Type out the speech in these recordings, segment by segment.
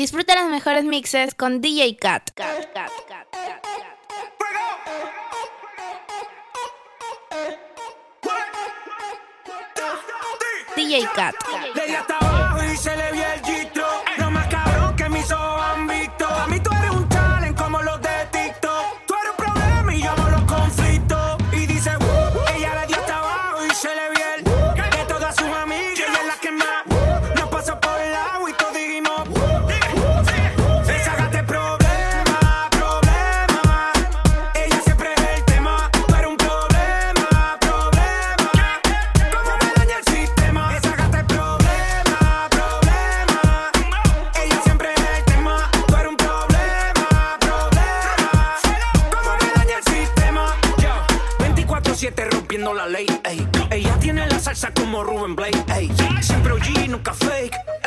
Disfruta las mejores mixes con DJ Cat. Cat, Cat, Cat, Cat, Cat. DJ Cat. DJ Cat. como Ruben Blake. Ey. Siempre OG, nunca fake.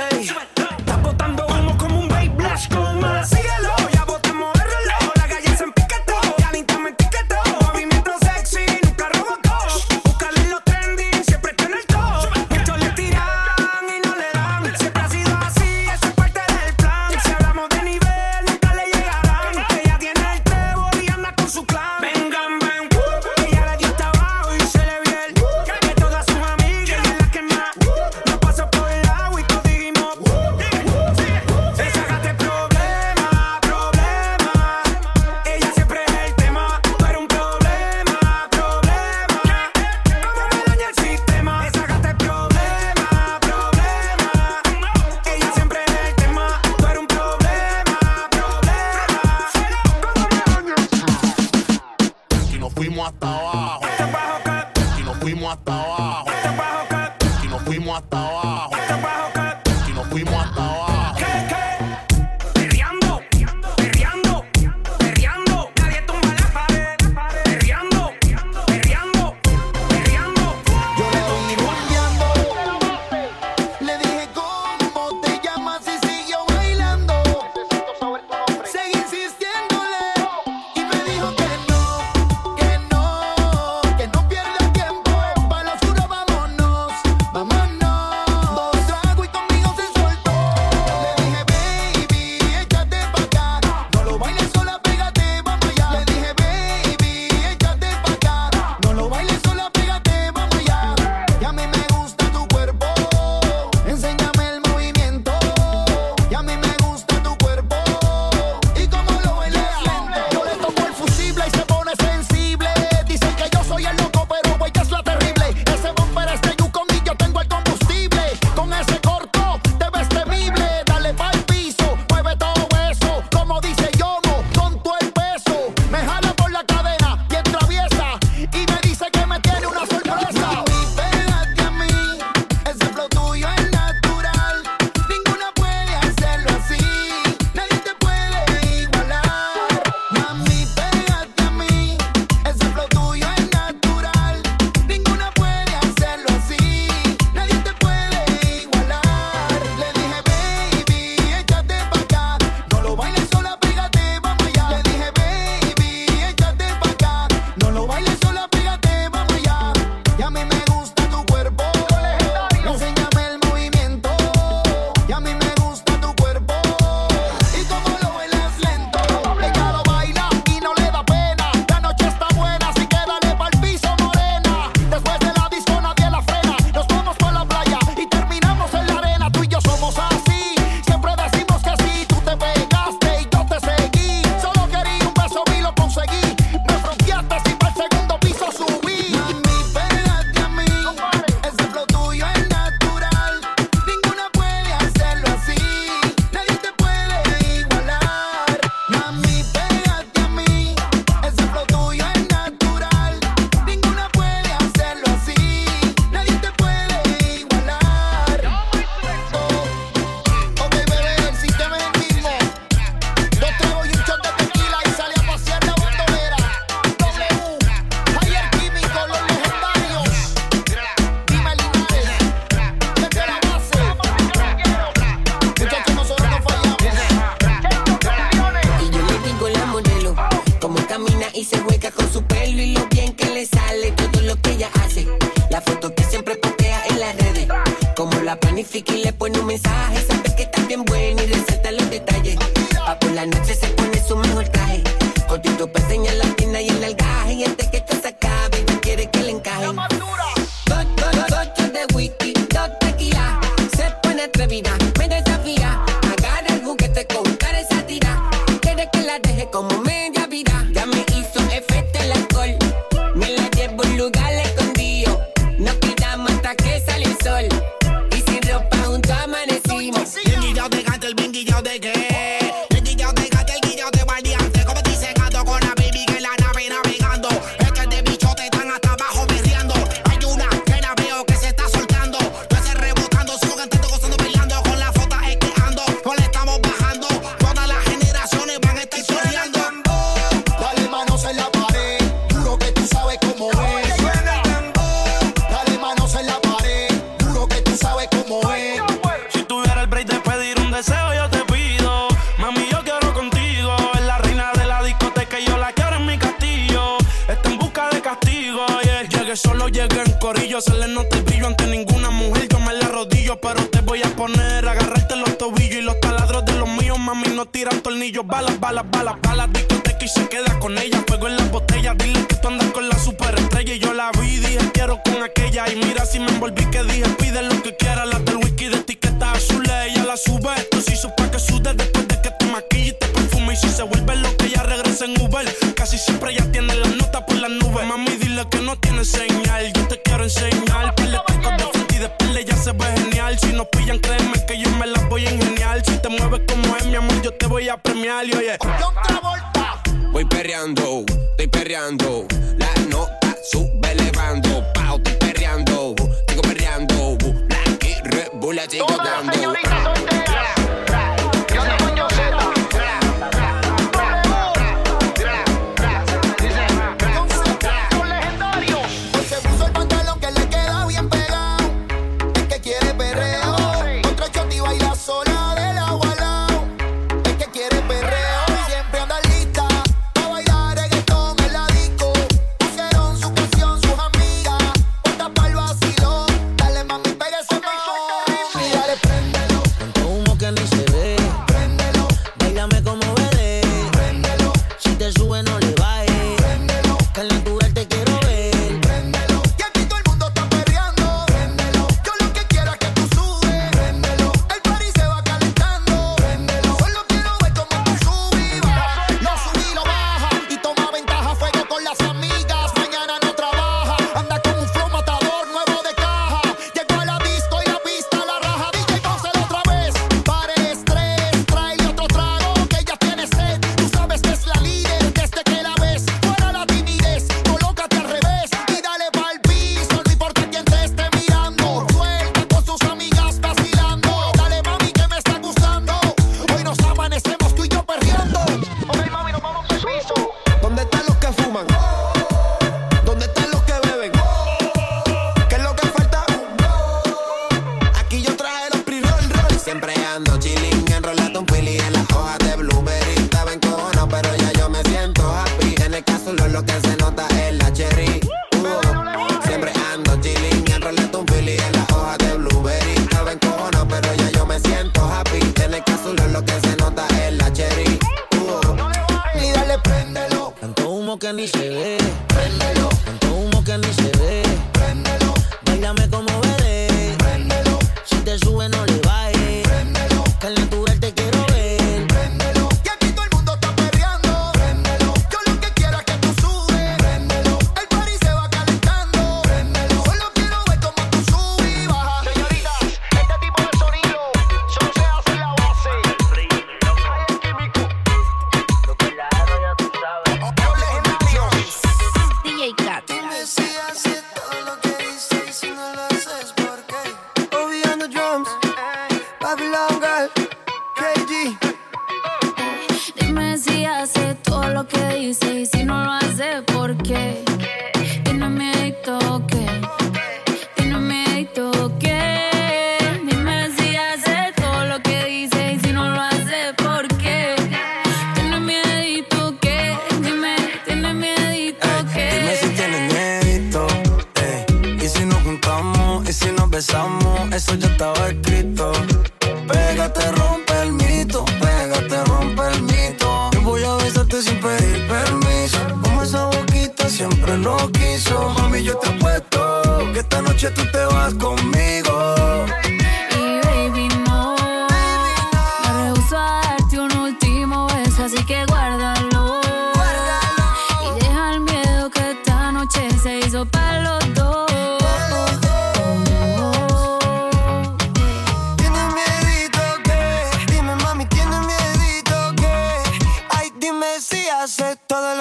Tanto humo que ni se ve.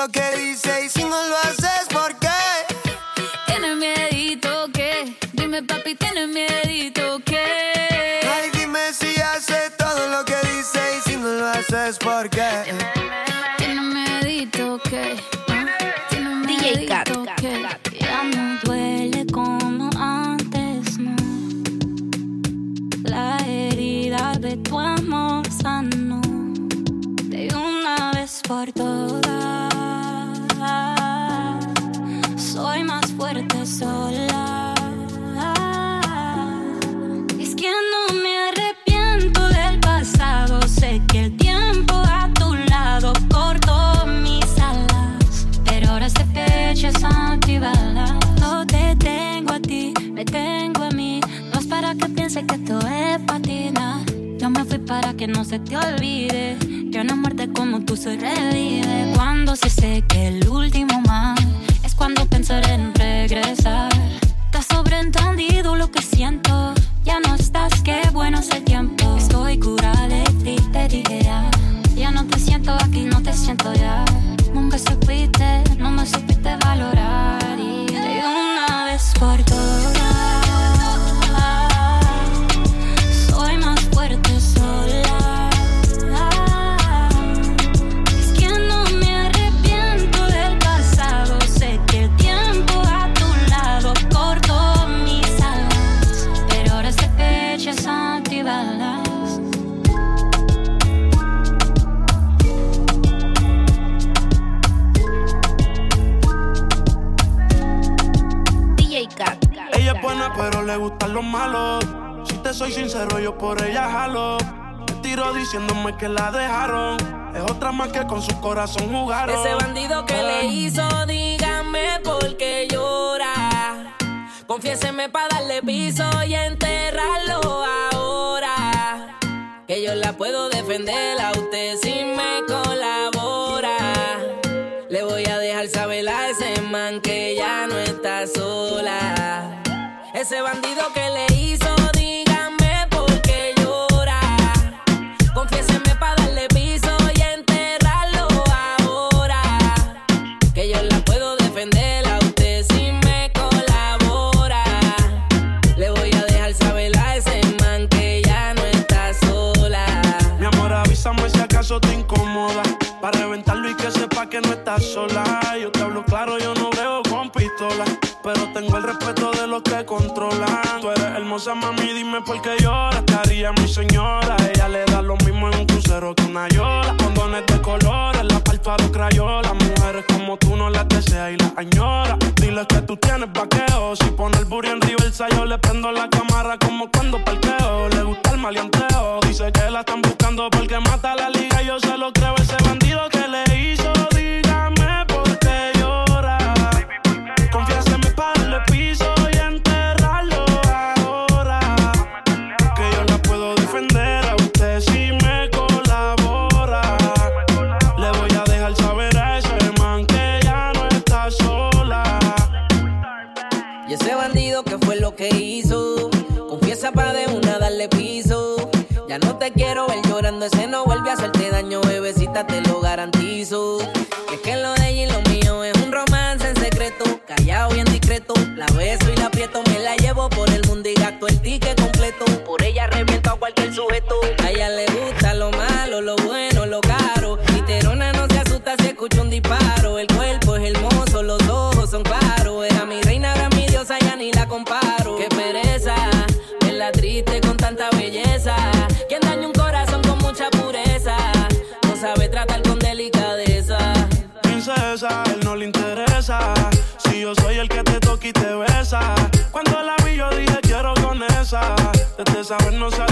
Lo que dice y si no lo haces, ¿por qué? Tienes miedito que, dime papi, tienes miedito que. Ay, dime si hace todo lo que dice y si no lo haces, ¿por qué? Es que no me arrepiento del pasado. Sé que el tiempo a tu lado cortó mis alas. Pero ahora este pecho es antibalas. No te tengo a ti, me tengo a mí. No es para que pienses que esto es patina. Yo me fui para que no se te olvide. Que una muerte como tú se revive. Cuando se seque el último es cuando pensaré en regresar. Has sobreentendido lo que siento. Ya no estás, qué bueno es el tiempo. Estoy curada de ti, te dije ya. Ya no te siento aquí, no te siento ya. DJ Kat. Ella es buena, pero le gustan los malos. Si te soy sincero, yo por ella jalo. Me tiro diciéndome que la dejaron. Es otra más que con su corazón jugaron. Ese bandido que le hizo, dígame por qué llora. Confiéseme para darle piso y enterrarlo ahora. Que yo la puedo defender a usted si me colabora. Le voy a dejar saber a ese man que ya no está sola. Ese bandido que le Mami, dime por qué lloras. Te haría mi señora. Ella le da lo mismo en un crucero que una yola. Condones de colores, la parto a los crayolas. Mujeres como tú no las deseas y las añoras. Dile que tú tienes vaqueo. Si pone el burro en reversa, yo le prendo la cámara como cuando parqueo. Le gusta el maleanteo. Dice que la están buscando porque mata la liga. Yo se lo creo, ese bandido piso. Ya no te quiero ver llorando, ese no vuelve a hacerte daño, bebecita, te lo garantizo. Y es que lo de ella y lo mío es un romance en secreto, callado y en discreto. La beso y la aprieto, me la llevo por el mundo y gasto el ticket completo. Por ella reviento a cualquier sujeto. Saber no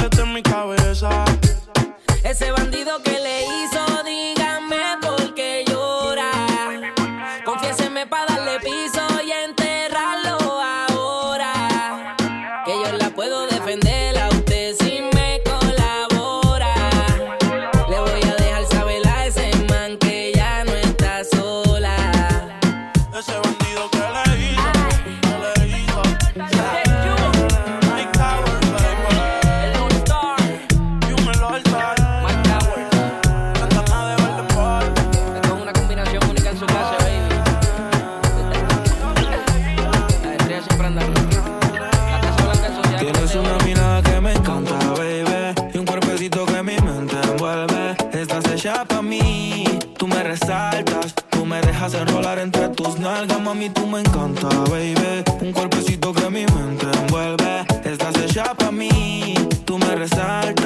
mí tú me encanta, baby. Un cuerpecito que mi mente envuelve. Estás hecha para mí, tú me resaltas.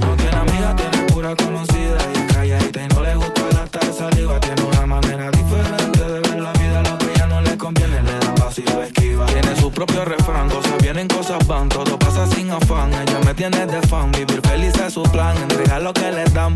No tiene amiga, tiene pura conocida. Y calla y te no le gusta gastar saliva. Tiene una manera diferente de ver la vida. Lo que ya no le conviene, le da paso lo esquiva. Tiene su propio refrán, cosas vienen, cosas van. Todo pasa sin afán. Ella me tiene de fan. Vivir feliz es su plan. Entrega lo que le dan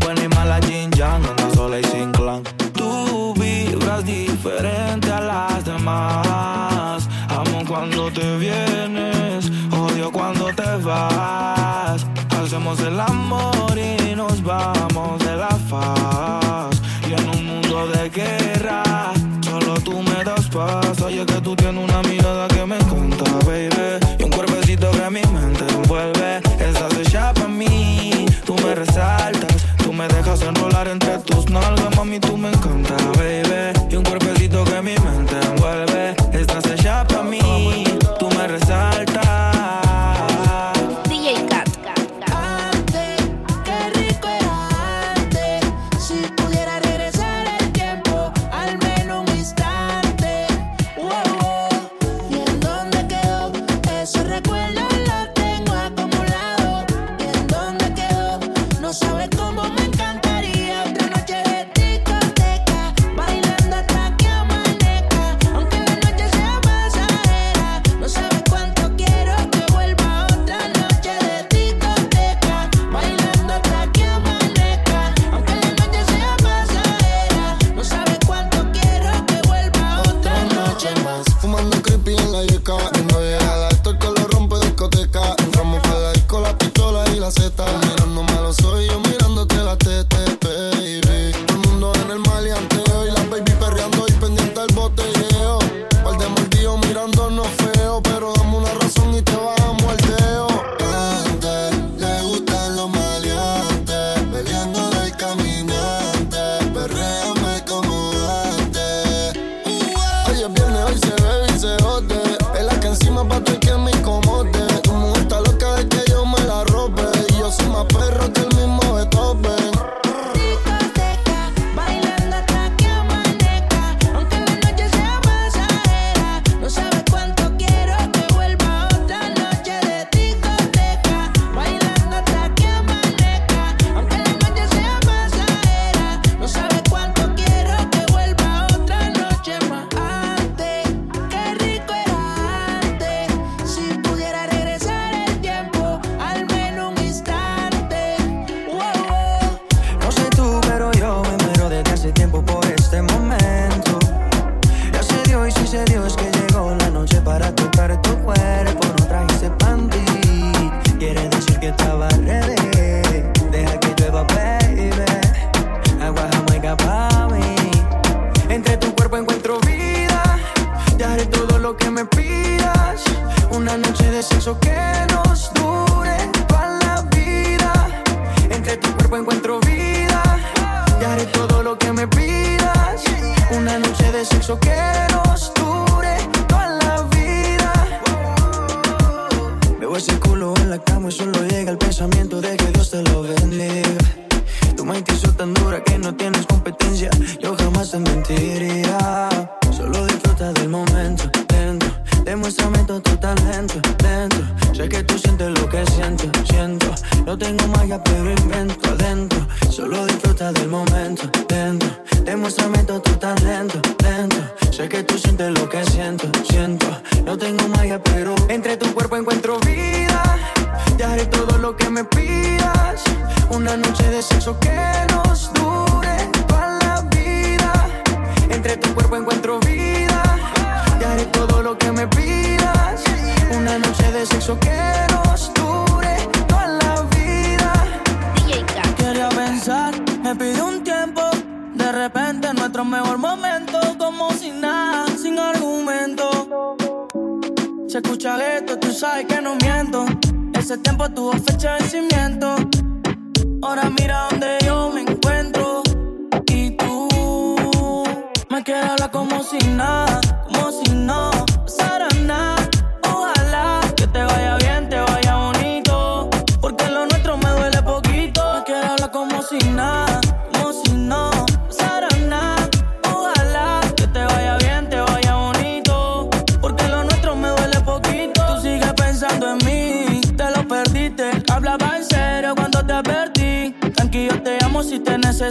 Una noche de sexo que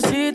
si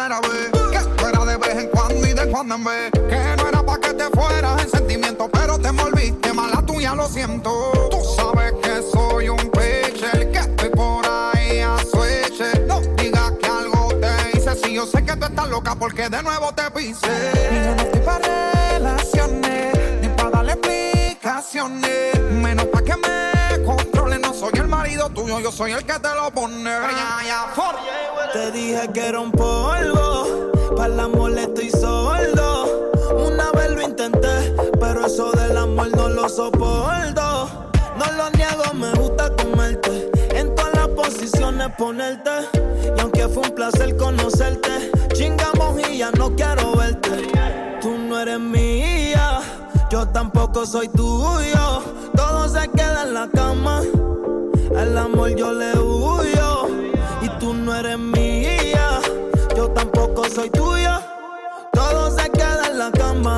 primera vez. Que fuera de vez en cuando y de cuando en vez. Que no era pa' que te fueras en sentimiento, pero te envolviste mala tuya, lo siento. Tú sabes que soy un pitcher, que estoy por ahí a switch. No digas que algo te hice, si yo sé que tú estás loca porque de nuevo te pise. Para relaciones, ni para darle explicaciones. Menos pa' que me soy el marido tuyo, yo soy el que te lo pone. Te dije que era un polvo, para el amor estoy sordo. Una vez lo intenté, pero eso del amor no lo soporto. No lo niego, me gusta comerte. En todas las posiciones ponerte. Y aunque fue un placer conocerte, chingamos y ya no quiero verte. Tú no eres mía, yo tampoco soy tuyo. Todo se queda en la cama. El amor yo le huyo y tú no eres mía. Yo tampoco soy tuya. Todo se queda en la cama.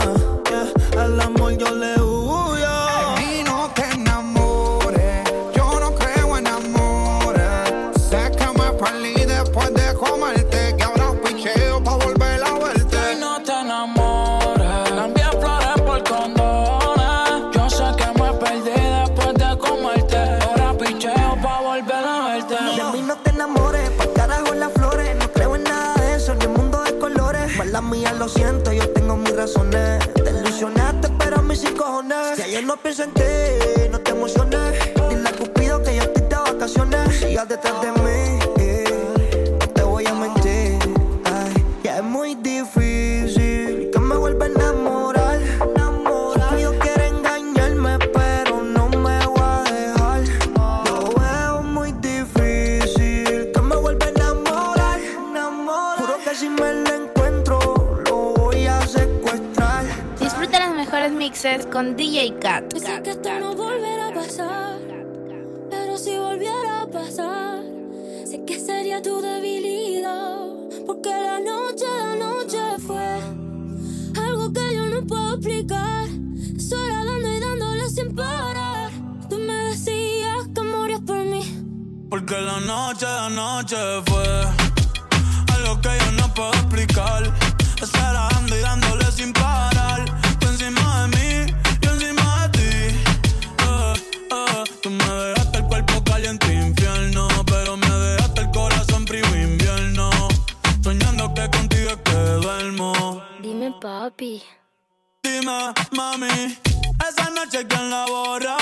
Lo siento, yo tengo mis razones. Te ilusionaste, pero a mí sin cojones. Si ayer no pienso en ti, no te emociones. Dile a Cupido que yo estoy de vacaciones. Sigas detrás de mí, con DJ Kat. Yo sé que esto no volverá a pasar, pero si volviera a pasar, sé que sería tu debilidad, porque la noche, la noche fue algo que yo no puedo explicar. Eso era dando y dándole sin parar. Tú me decías que morías por mí. Porque la noche, la noche fue algo que yo no puedo explicar. Mami, esa noche quién la borra.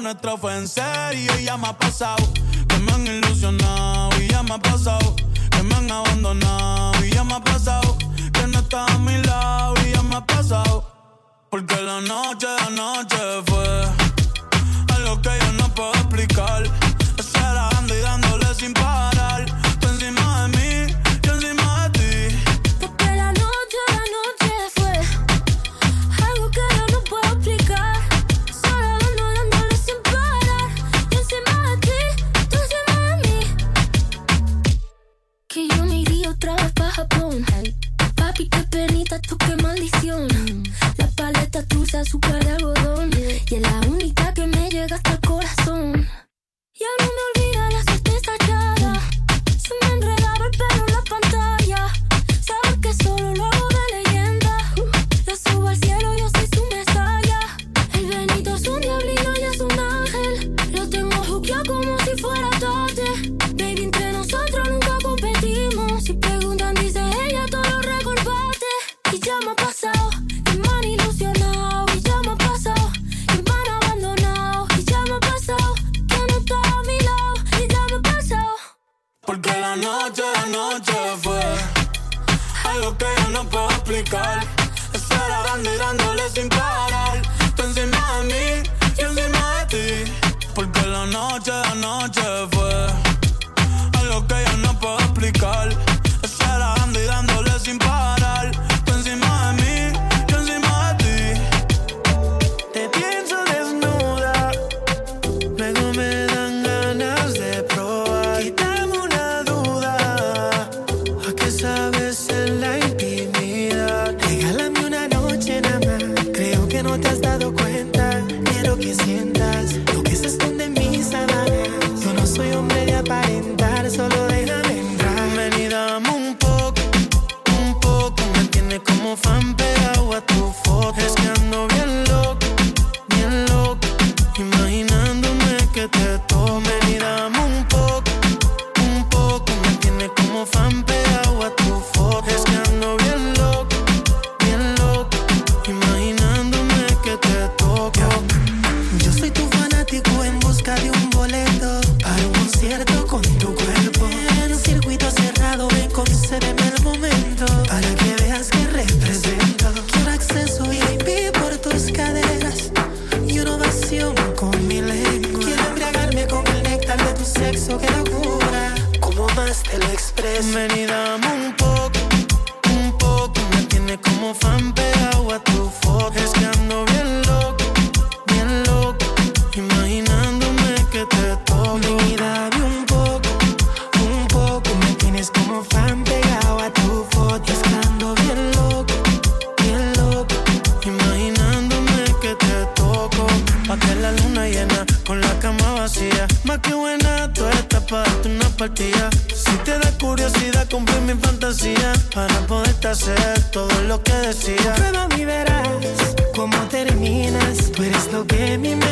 nuestro fue en serio y ya me ha pasado que me han ilusionado y ya me ha pasado que me han abandonado y ya me ha pasado que no estás a mi lado y ya me ha pasado porque la noche, la noche fue algo que yo no puedo explicar. Estar dando y dándole sin parar. nota tú qué maldición. La paleta dulce, azúcar de algodón. Y es la única que me llega hasta el corazón. Ya no me olvido. noche fue algo que yo no puedo explicar. Estarán mirándole sin parar. Tú encima de mí, yo encima de ti. Porque la noche, la noche fue. I mean.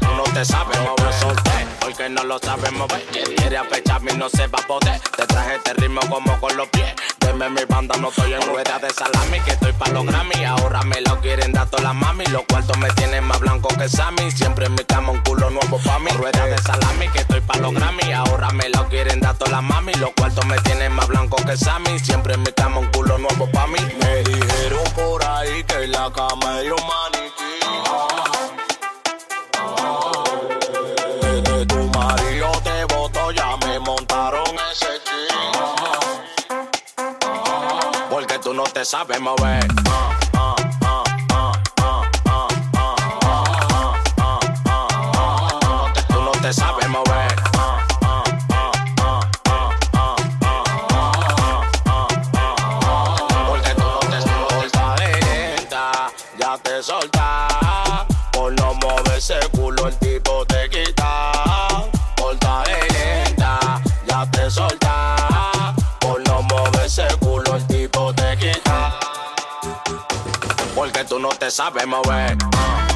Tú no te sabes mover, solté, porque no lo sabes mover. Quiere apecharme y no se va a poder. Te traje este ritmo como con los pies. Dime mi banda, no estoy en rueda de salami, que estoy pa' los Grammy. Ahora me lo quieren dar todas las mami. Los cuartos me tienen más blanco que Sammy. Siempre en mi cama un culo nuevo pa' mí. Rueda de salami, que estoy pa' los Grammy. Ahora me lo quieren dar todas las mami. Los cuartos me tienen más blanco que Sammy. Siempre en mi cama un culo nuevo pa' mí. Me dijeron por ahí que la cama es un maniquí. no te sabes mover. Tú no te sabes mover. no te sabes mover. Eh. Uh.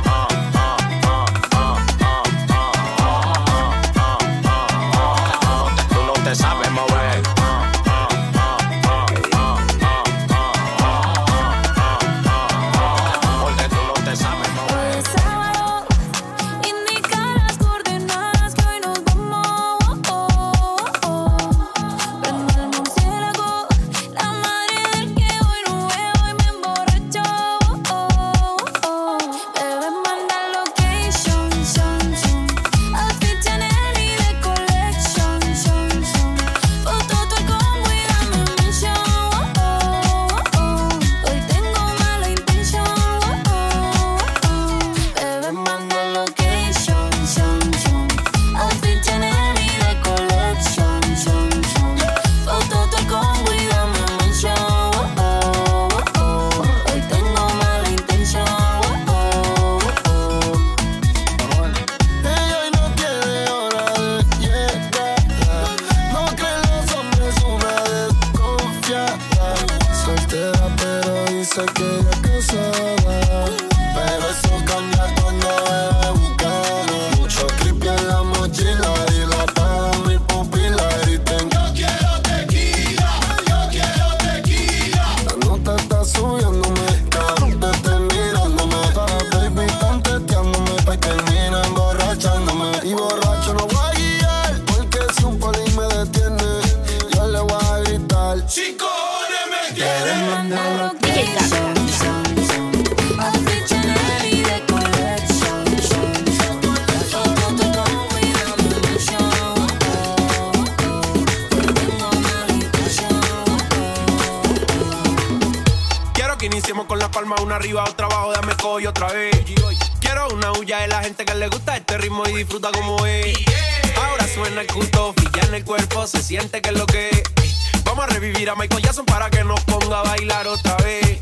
para que nos ponga a bailar otra vez.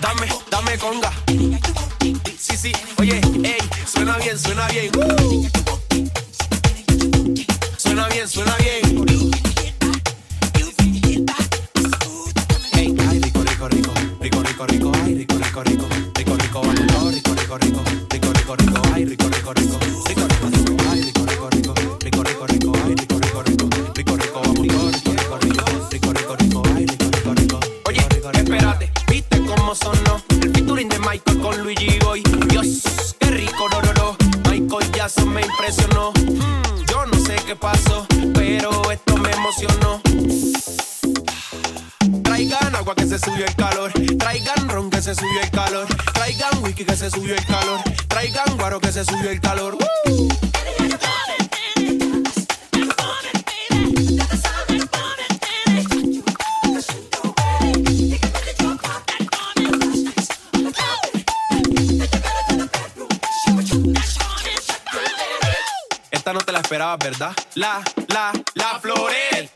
Dame, dame conga. Sí, sí, oye, ey, suena bien, suena bien. Suena bien, suena bien. subió el calor. Traigan ron que se subió el calor. Traigan whisky que se subió el calor. Traigan guaro que se subió el calor. Esta no te la esperabas, ¿verdad? La, la, la florel.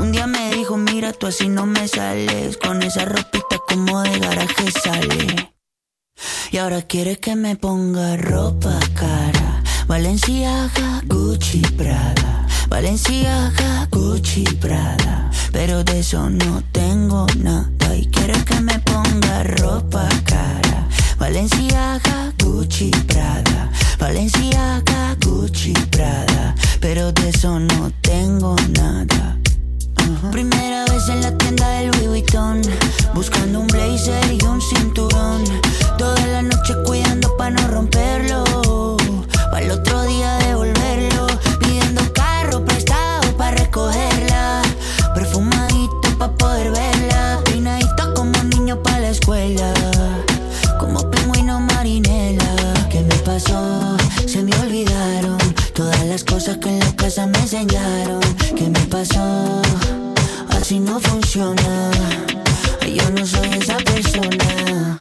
Un día me dijo, mira, tú así no me sales, con esa ropita como de garaje sale. Y ahora quiere que me ponga ropa cara. Valenciaga, Gucci, Prada. Valenciaga, Gucci, Prada. Pero de eso no tengo nada. Y quiere que me ponga ropa cara. Valenciaga, Gucci, Prada. Valenciaga, Gucci, Prada. Pero de eso no tengo nada. Primera vez en la tienda del Louis Vuitton Buscando un blazer y un cinturón. Toda la noche cuidando para no romperlo Para el otro día devolverlo. Pidiendo carro prestado para recogerla Perfumadito para poder verla. Peinadito como niño para la escuela Como pingüino marinela. ¿Qué me pasó? Se me olvidaron Todas las cosas que en la casa me enseñaron. ¿Qué me pasó? Así no funciona. Yo no soy esa persona.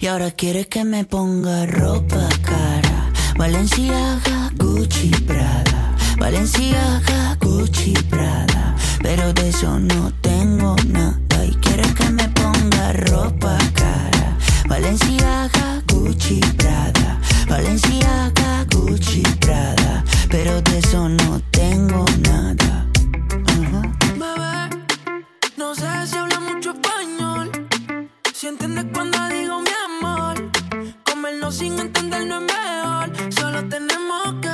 Y ahora quiere que me ponga ropa cara. Valenciaga, Gucci, Prada. Valenciaga, Gucci, Prada. Pero de eso no tengo nada. Y quiere que me ponga ropa cara. Valenciaga, Gucci, Prada Valenciaga, Gucci, Prada Pero de eso no tengo nada Bebé, no sé si habla mucho español. Si entiendes cuando digo mi amor. Comernos sin entender no es mejor. Solo tenemos que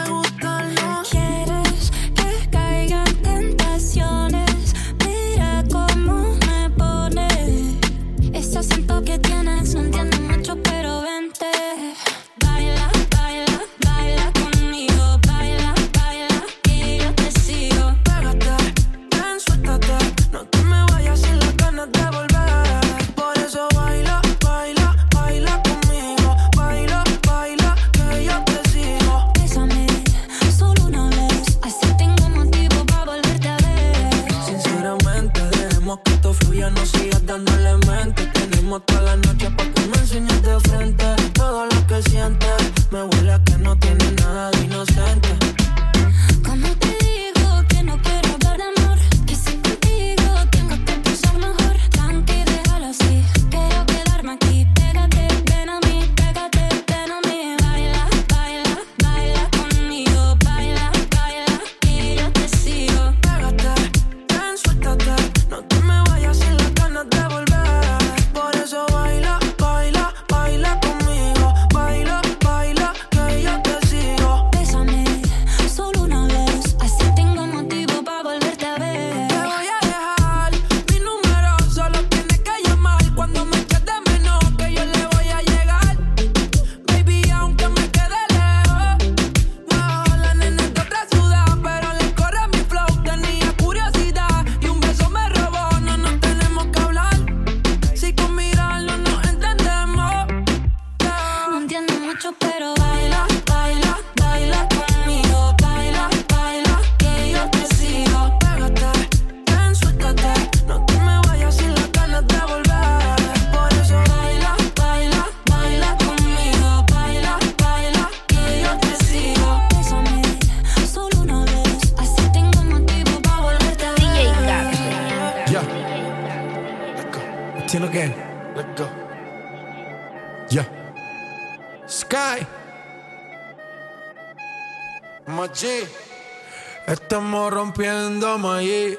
Estamos rompiendo Maggi.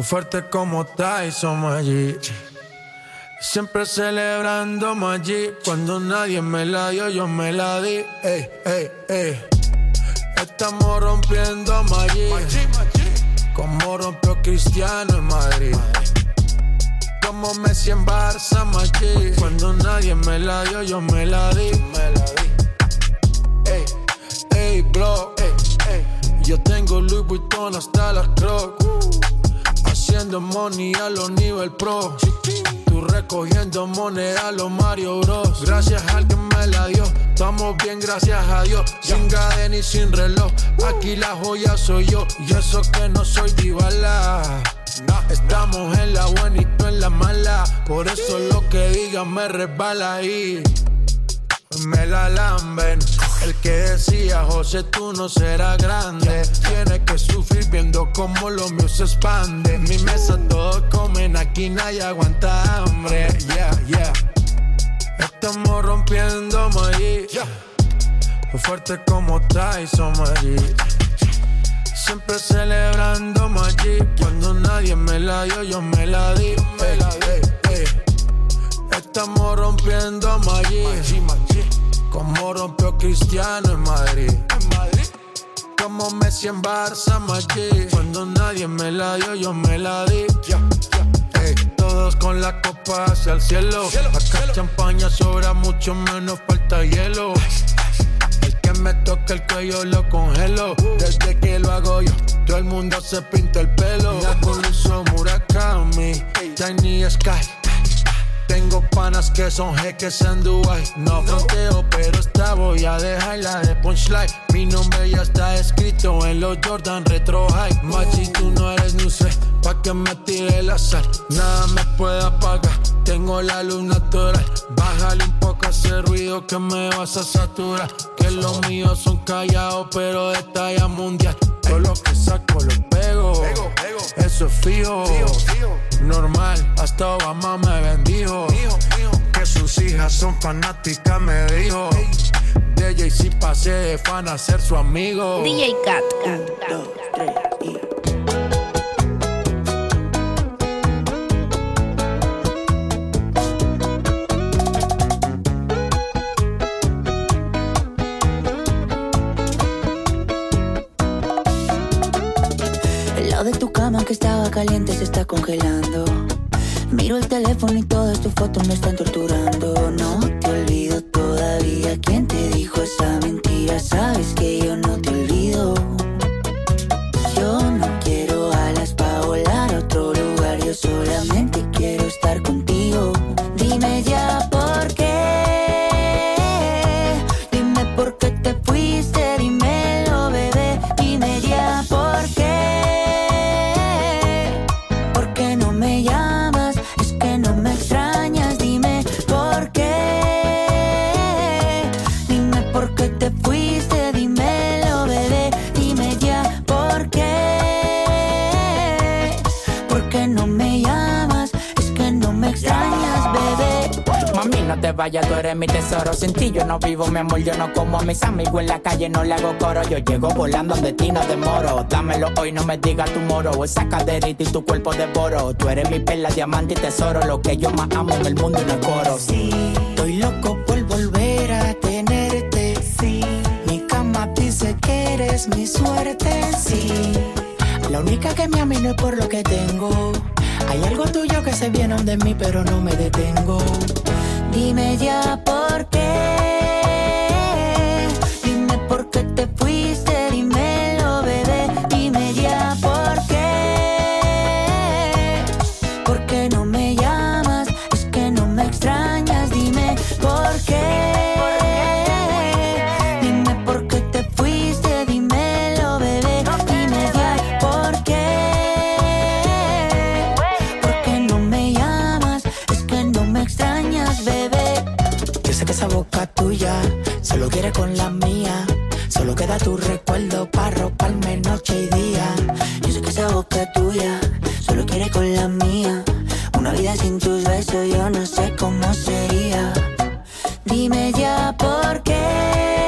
Fuerte como Tyson Maggi. Siempre celebrando Maggi. Cuando nadie me la dio, yo me la di. Ey, ey, ey. Estamos rompiendo Maggi. Como rompió Cristiano en Madrid. Como Messi en Barça, Maggi. Cuando nadie me la dio, yo me la di. Ey, ey, bro. Ey. Yo tengo Louis Vuitton hasta las crocs. Haciendo money a los nivel pro. Tú recogiendo moneda a los Mario Bros. Gracias al que me la dio. Estamos bien, gracias a Dios. Sin cadena y sin reloj. Aquí la joya soy yo. Y eso que no soy divala. Estamos en la buena y tú en la mala. Por eso lo que digan me resbala ahí. Me la lamben. El que decía, José, tú no serás grande. Tiene que sufrir viendo cómo lo mío se expande. En mi mesa todos comen, aquí nadie aguanta hambre. Yeah, yeah. Estamos rompiendo allí. Fuerte como Tyson allí. Siempre celebrando allí. Cuando nadie me la dio, yo me la di. Ey, ey, ey. Estamos rompiendo allí. Como rompió Cristiano en Madrid. Como Messi en Barça, Maggi. Cuando nadie me la dio, yo me la di. Ey, todos con la copa hacia el cielo. Acá champaña sobra, mucho menos falta hielo. El que me toca el cuello lo congelo. Desde que lo hago yo, todo el mundo se pinta el pelo. La hizo Murakami, Tiny Sky. Tengo panas que son jeques en Dubai. No fronteo, pero esta voy a dejarla de punchline. Mi nombre ya está escrito en los Jordan Retro High. Machi, tú no eres new pa' que me tire el azar. Nada me puede apagar. Tengo la luz natural. Bájale un poco ruido que me vas a saturar. Que los míos son callados, pero de talla mundial. Todo lo que saco lo pego. Eso es fijo. Normal, hasta Obama me bendijo. Que sus hijas son fanáticas, me dijo. DJ si pasé de fan a ser su amigo. DJ Cat. El cama que estaba caliente se está congelando. Miro el teléfono y todas tus fotos me están torturando. No te olvido todavía. ¿Quién te dijo esa mentira? Sabes que yo no te olvido. Tesoro. Sin yo no vivo, mi amor, yo no como a mis amigos en la calle, no le hago coro. Yo llego volando donde ti no demoro. Dámelo hoy, no me digas tu moro. Esa caderita y tu cuerpo devoro. Tú eres mi perla, diamante y tesoro. Lo que yo más amo en el mundo y no coro. Sí, estoy loco por volver a tenerte. Sí, mi cama dice que eres mi suerte. Sí, La única que me ama no es por lo que tengo. Hay algo tuyo que se viene de mí, pero no me detengo. Dime ya Yo sé que esa boca tuya solo quiere con la mía. Una vida sin tus besos yo no sé cómo sería. Dime ya por qué.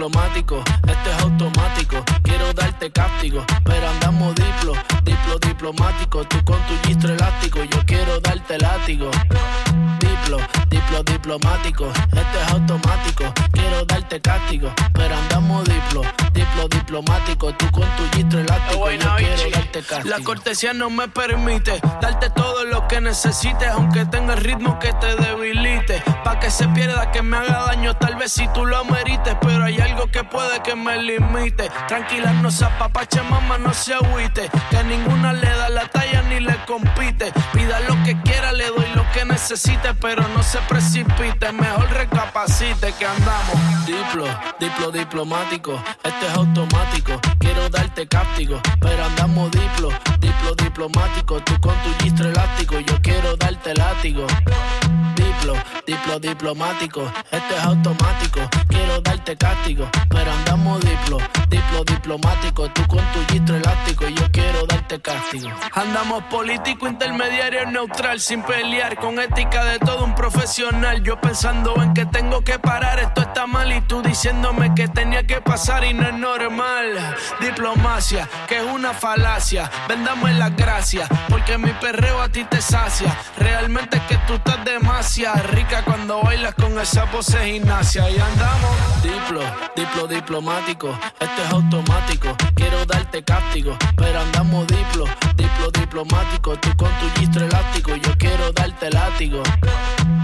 Diplomático, este es automático. Quiero darte cáptico, pero andamos diplo, diplo diplomático. Tú con tu gistro elástico, yo quiero darte látigo. Diplo, diplo diplomático, este es automático. Quiero darte cáptico, pero andamos diplo diplomático. Tú con tu gistro elástico, yo quiero darte. La cortesía no me permite darte todo lo que necesites, aunque tenga el ritmo que te debilite. Pa' que se pierda, que me haga daño, tal vez si tú lo amerites, pero hay algo que puede que me limite. Tranquila, no se apapache, mamá, no se agüite. Que ninguna le da la necesite, pero no se precipite. Mejor recapacite que andamos. Diplo, diplo diplomático, este es automático. Quiero darte cáptico, pero andamos diplo, diplo diplomático. Tú con tu gistro elástico, yo quiero darte látigo. Diplo, diplo diplomático, este es automático. Quiero darte cáptico, pero andamos diplo, diplo diplomático. Tú con tu gistro elástico, yo quiero darte castigo. Andamos político, intermediario, neutral, sin pelear, con ética de todo un profesional. Yo pensando en que tengo que parar, esto está mal y tú diciéndome que tenía que pasar y no es normal. Diplomacia, que es una falacia. Vendamos las gracias, porque mi perreo a ti te sacia. Realmente es que tú estás demasiado rica cuando bailas con esa pose gimnasia. Y andamos diplo, diplo diplomático, este es automático. Quiero darte cáptico, pero andamos diplo, diplo diplomático. Tú con tu gistro elástico, yo quiero darte látigo.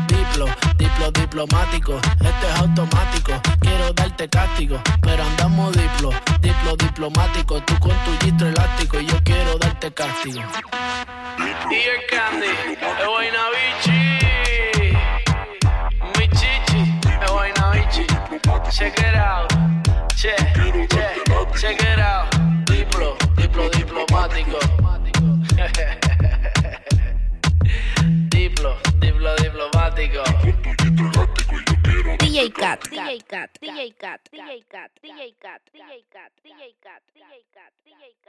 Diplo, diplo diplomático, este es automático. Quiero darte cáptico, pero andamos diplo, diplo diplomático. Tú con tu gistro elástico, yo quiero darte cáptigo. Dear Candy, es Guaynabichi. Check it out. Check, check, check it out. Diplo, diplo diplomático. diplo, diplo diplomático. DJ Cat. DJ Cat. DJ Cat. DJ Cat. DJ Cat. DJ Cat. DJ Cat. DJ Cat. DJ Cat. DJ Cat.